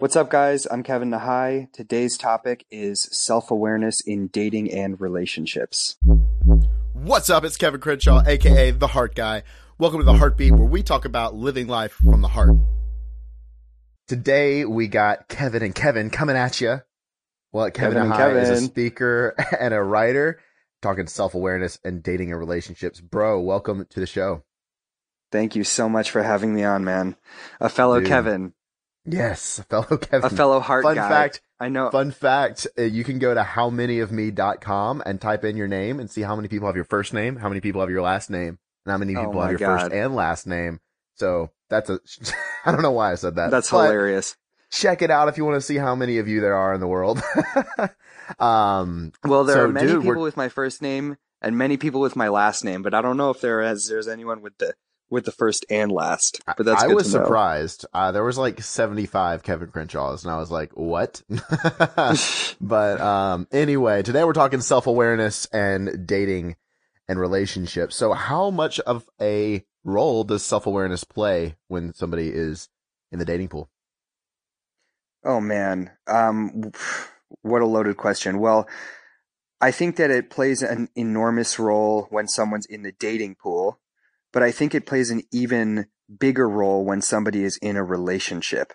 What's up, guys? I'm Kevin Nahai. Today's topic is self awareness in dating and relationships. What's up? It's Kevin Crenshaw, aka The Heart Guy. Welcome to The Heartbeat, where we talk about living life from the heart. Today, we got Kevin and Kevin coming at you. Well, Kevin, Kevin Nahai is a speaker and a writer talking self awareness and dating and relationships. Bro, welcome to the show. Thank you so much for having me on, man. A fellow Dude. Kevin, Yes, a fellow Kevin. a fellow heart Fun guy. fact. I know. Fun fact, uh, you can go to howmanyofme.com and type in your name and see how many people have your first name, how many people have your last name, and how many Oh people my have your God. first and last name. So that's a, I don't know why I said that. That's but hilarious. Check it out if you want to see how many of you there are in the world. um, Well, there So, are many dude, people we're- with my first name and many people with my last name, but I don't know if there is there's anyone with the with the first and last. But that's I was surprised. Uh, there was like 75 Kevin Crenshaws and I was like, what? but, um, anyway, today we're talking self-awareness and dating and relationships. So how much of a role does self-awareness play when somebody is in the dating pool? Oh man, um, what a loaded question. Well, I think that it plays an enormous role when someone's in the dating pool, but I think it plays an even bigger role when somebody is in a relationship.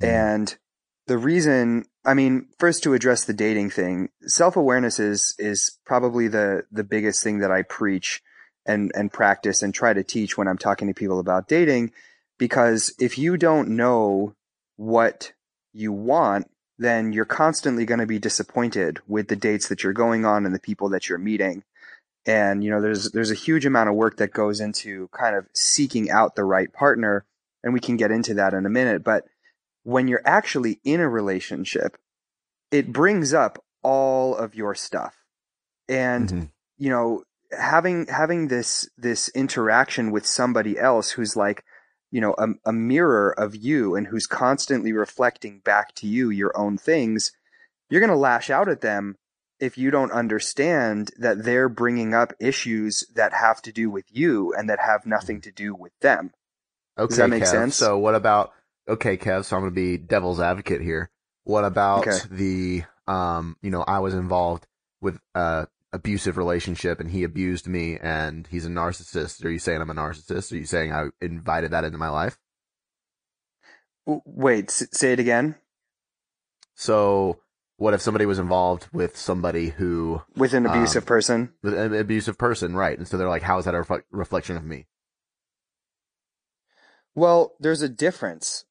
Hmm. And the reason, I mean, first to address the dating thing, self-awareness is is probably the the biggest thing that I preach and and practice and try to teach when I'm talking to people about dating because if you don't know what you want, then you're constantly going to be disappointed with the dates that you're going on and the people that you're meeting. And you know, there's there's a huge amount of work that goes into kind of seeking out the right partner, and we can get into that in a minute. But when you're actually in a relationship, it brings up all of your stuff. And Mhm. you know, having having this this interaction with somebody else who's like, you know, a, a mirror of you and who's constantly reflecting back to you your own things, you're going to lash out at them if you don't understand that they're bringing up issues that have to do with you and that have nothing to do with them. Okay, Does that make Kev. sense? So what about, okay, Kev, so I'm going to be devil's advocate here. What about Okay. the, um, you know, I was involved with, uh, abusive relationship and he abused me and he's a narcissist. Are you saying I'm a narcissist? Are you saying I invited that into my life? Wait, say it again. So what if somebody was involved with somebody who, With an Um, abusive person? with an abusive person, right? And so they're like, how is that a reflec- reflection of me? Well, there's a difference.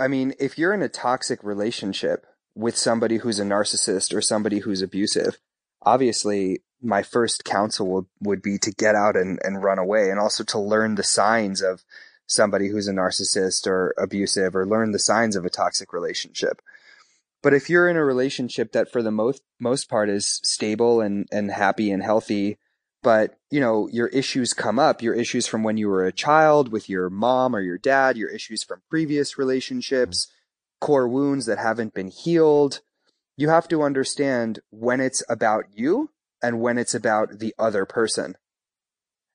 I mean, if you're in a toxic relationship with somebody who's a narcissist or somebody who's abusive, obviously my first counsel would, would be to get out and, and run away and also to learn the signs of somebody who's a narcissist or abusive or learn the signs of a toxic relationship. But if you're in a relationship that for the most most part is stable and, and happy and healthy, but you know your issues come up your issues from when you were a child with your mom or your dad your issues from previous relationships mm-hmm. core wounds that haven't been healed you have to understand when it's about you and when it's about the other person.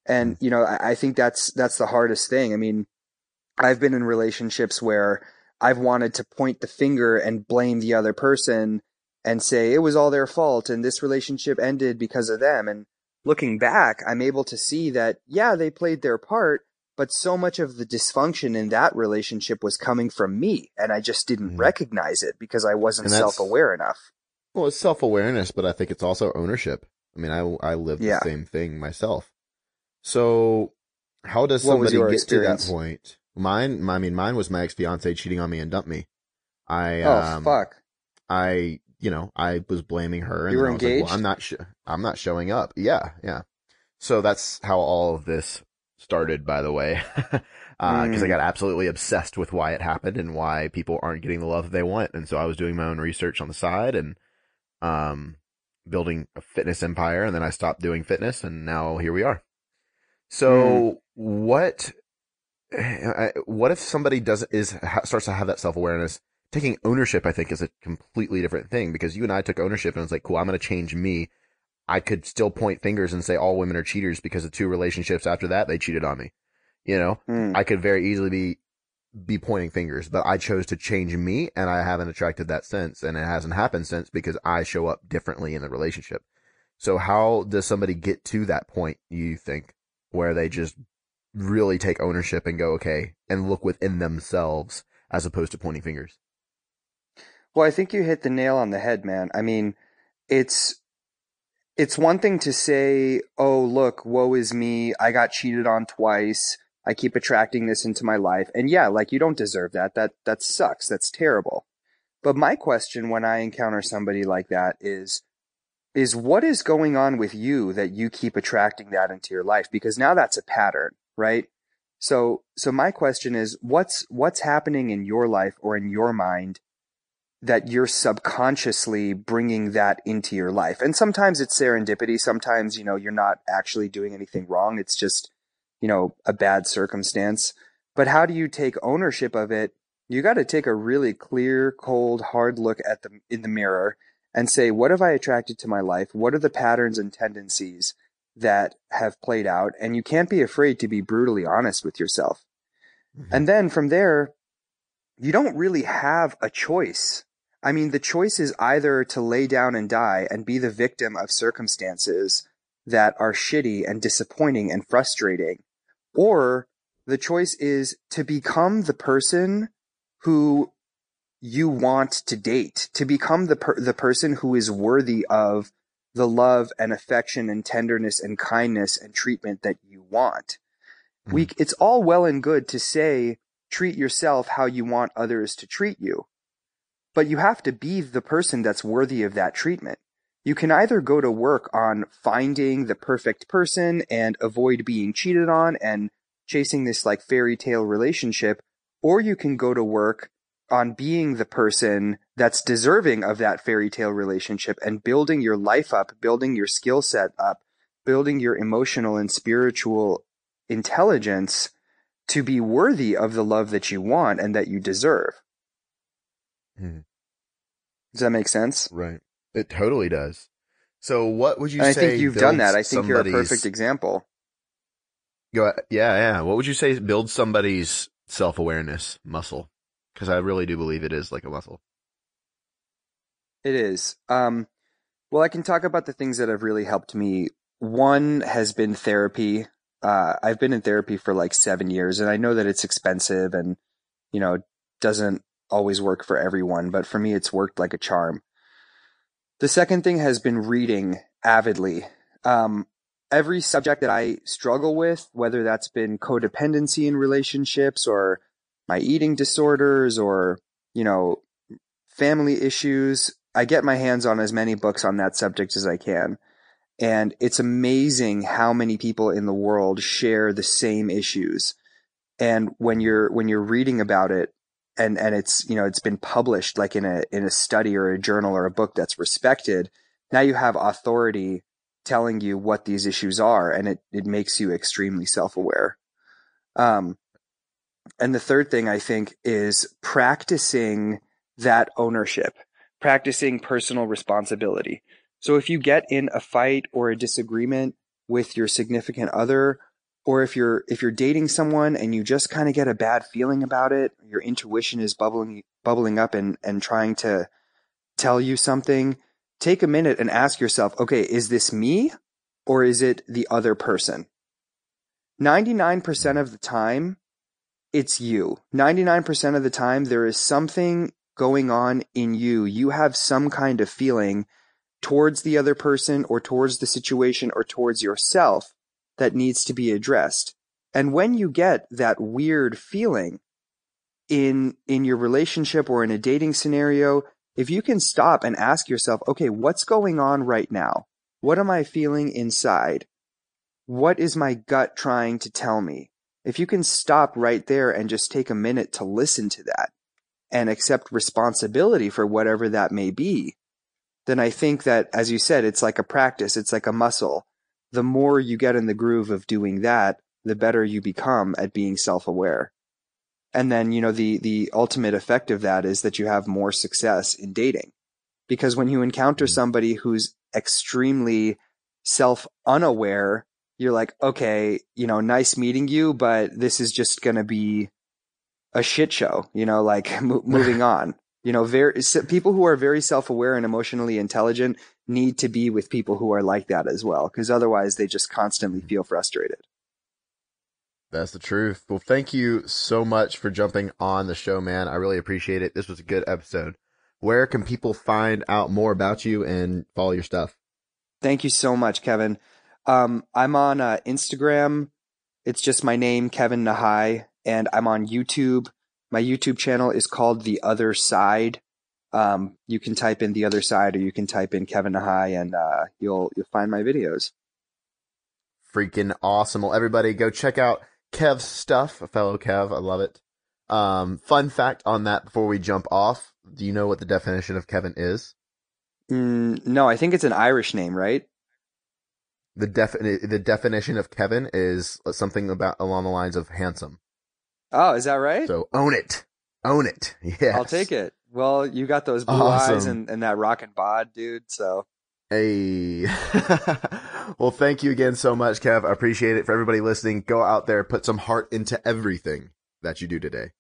And mm-hmm. you know I, I think that's that's the hardest thing. I mean i've been in relationships where i've wanted to point the finger and blame the other person and say it was all their fault and this relationship ended because of them and looking back, I'm able to see that, yeah, they played their part, but so much of the dysfunction in that relationship was coming from me. And I just didn't Mhm. recognize it because I wasn't self aware enough. Well, it's self awareness, but I think it's also ownership. I mean, I I lived Yeah. the same thing myself. So, how does What somebody get experience? to that point? Mine, I mean, mine was my ex fiance cheating on me and dumped me. I oh, um, fuck. I you know I was blaming her. And You were I was like, engaged? well, I'm not. Sh- I'm not showing up. Yeah, yeah. So that's how all of this started, by the way, because I Mm. got absolutely obsessed with why it happened and why people aren't getting the love they want, and so I was doing my own research on the side and um building a fitness empire, and then I stopped doing fitness, and now here we are. So what? What if somebody does is starts to have that self awareness? Taking ownership, I think, is a completely different thing because you and I took ownership and it's like, cool, I'm going to change me. I could still point fingers and say all women are cheaters because of two relationships after that they cheated on me. You know, Mm. I could very easily be be pointing fingers, but I chose to change me and I haven't attracted that since. And it hasn't happened since because I show up differently in the relationship. So how does somebody get to that point, you think, where they just really take ownership and go, okay, and look within themselves as opposed to pointing fingers? Well, I think you hit the nail on the head, man. I mean, it's it's one thing to say, "Oh, look, woe is me. I got cheated on twice. I keep attracting this into my life." And yeah, like you don't deserve that. That that sucks. That's terrible. But my question when I encounter somebody like that is is what is going on with you that you keep attracting that into your life because now that's a pattern, right? So so my question is what's what's happening in your life or in your mind that you're subconsciously bringing that into your life. And sometimes it's serendipity. Sometimes, you know, you're not actually doing anything wrong. It's just, you know, a bad circumstance. But how do you take ownership of it? You got to take a really clear, cold, hard look at the in the mirror and say, what have I attracted to my life? What are the patterns and tendencies that have played out? And you can't be afraid to be brutally honest with yourself. Mm-hmm. And then from there, you don't really have a choice. I mean, the choice is either to lay down and die and be the victim of circumstances that are shitty and disappointing and frustrating, or the choice is to become the person who you want to date, to become the per- the person who is worthy of the love and affection and tenderness and kindness and treatment that you want. Mm-hmm. We, it's all well and good to say, treat yourself how you want others to treat you. But you have to be the person that's worthy of that treatment. You can either go to work on finding the perfect person and avoid being cheated on and chasing this like fairy tale relationship, or you can go to work on being the person that's deserving of that fairy tale relationship and building your life up, building your skill set up, building your emotional and spiritual intelligence to be worthy of the love that you want and that you deserve. Hmm. Does that make sense? Right. It totally does. So what would you and say? I think you've done that. I think you're a perfect example. Go yeah, yeah. What would you say builds somebody's self-awareness muscle? Because I really do believe it is like a muscle. It is. Um, well, I can talk about the things that have really helped me. One has been therapy uh, I've been in therapy for like seven years and I know that it's expensive and, you know, doesn't always work for everyone, but for me, it's worked like a charm. The second thing has been reading avidly. Um, every subject that I struggle with, whether that's been codependency in relationships or my eating disorders or, you know, family issues, I get my hands on as many books on that subject as I can. And it's amazing how many people in the world share the same issues. And when you're, when you're reading about it and, and it's, you know, it's been published like in a, in a study or a journal or a book that's respected, now you have authority telling you what these issues are and it, it makes you extremely self-aware. Um, and the third thing I think is practicing that ownership, practicing personal responsibility. So if you get in a fight or a disagreement with your significant other, or if you're if you're dating someone and you just kind of get a bad feeling about it, your intuition is bubbling bubbling up and and trying to tell you something, take a minute and ask yourself, okay, is this me or is it the other person? 99% of the time, it's you. 99% of the time, there is something going on in you. You have some kind of feeling towards the other person or towards the situation or towards yourself that needs to be addressed. And when you get that weird feeling in, in your relationship or in a dating scenario, if you can stop and ask yourself, okay, what's going on right now? What am I feeling inside? What is my gut trying to tell me? If you can stop right there and just take a minute to listen to that and accept responsibility for whatever that may be, then I think that, as you said, it's like a practice. It's like a muscle. The more you get in the groove of doing that, the better you become at being self-aware. And then, you know, the, the ultimate effect of that is that you have more success in dating. Because when you encounter mm-hmm. somebody who's extremely self unaware, you're like, okay, you know, nice meeting you, but this is just going to be a shit show. You know, like mo- moving on. You know, very people who are very self aware and emotionally intelligent need to be with people who are like that as well, because otherwise they just constantly mm-hmm. feel frustrated. That's the truth. Well, thank you so much for jumping on the show, man. I really appreciate it. This was a good episode. Where can people find out more about you and follow your stuff? Thank you so much, Kevin. Um, I'm on uh, Instagram. It's just my name, Kevin Nahai, and I'm on YouTube. My YouTube channel is called The Other Side. Um, you can type in The Other Side, or you can type in Kevin Nahai, and uh, you'll you'll find my videos. Freaking awesome! Well, everybody, go check out Kev's stuff. A fellow Kev, I love it. Um, fun fact on that before we jump off: Do you know what the definition of Kevin is? Mm, no, I think it's an Irish name, right? The defi- the definition of Kevin is something about along the lines of handsome. Oh, is that right? So own it, own it. Yeah, I'll take it. Well, you got those blue awesome. eyes and, and that rockin' bod, dude. So. Hey. well, thank you again so much, Kev. I appreciate it. For everybody listening, go out there, put some heart into everything that you do today.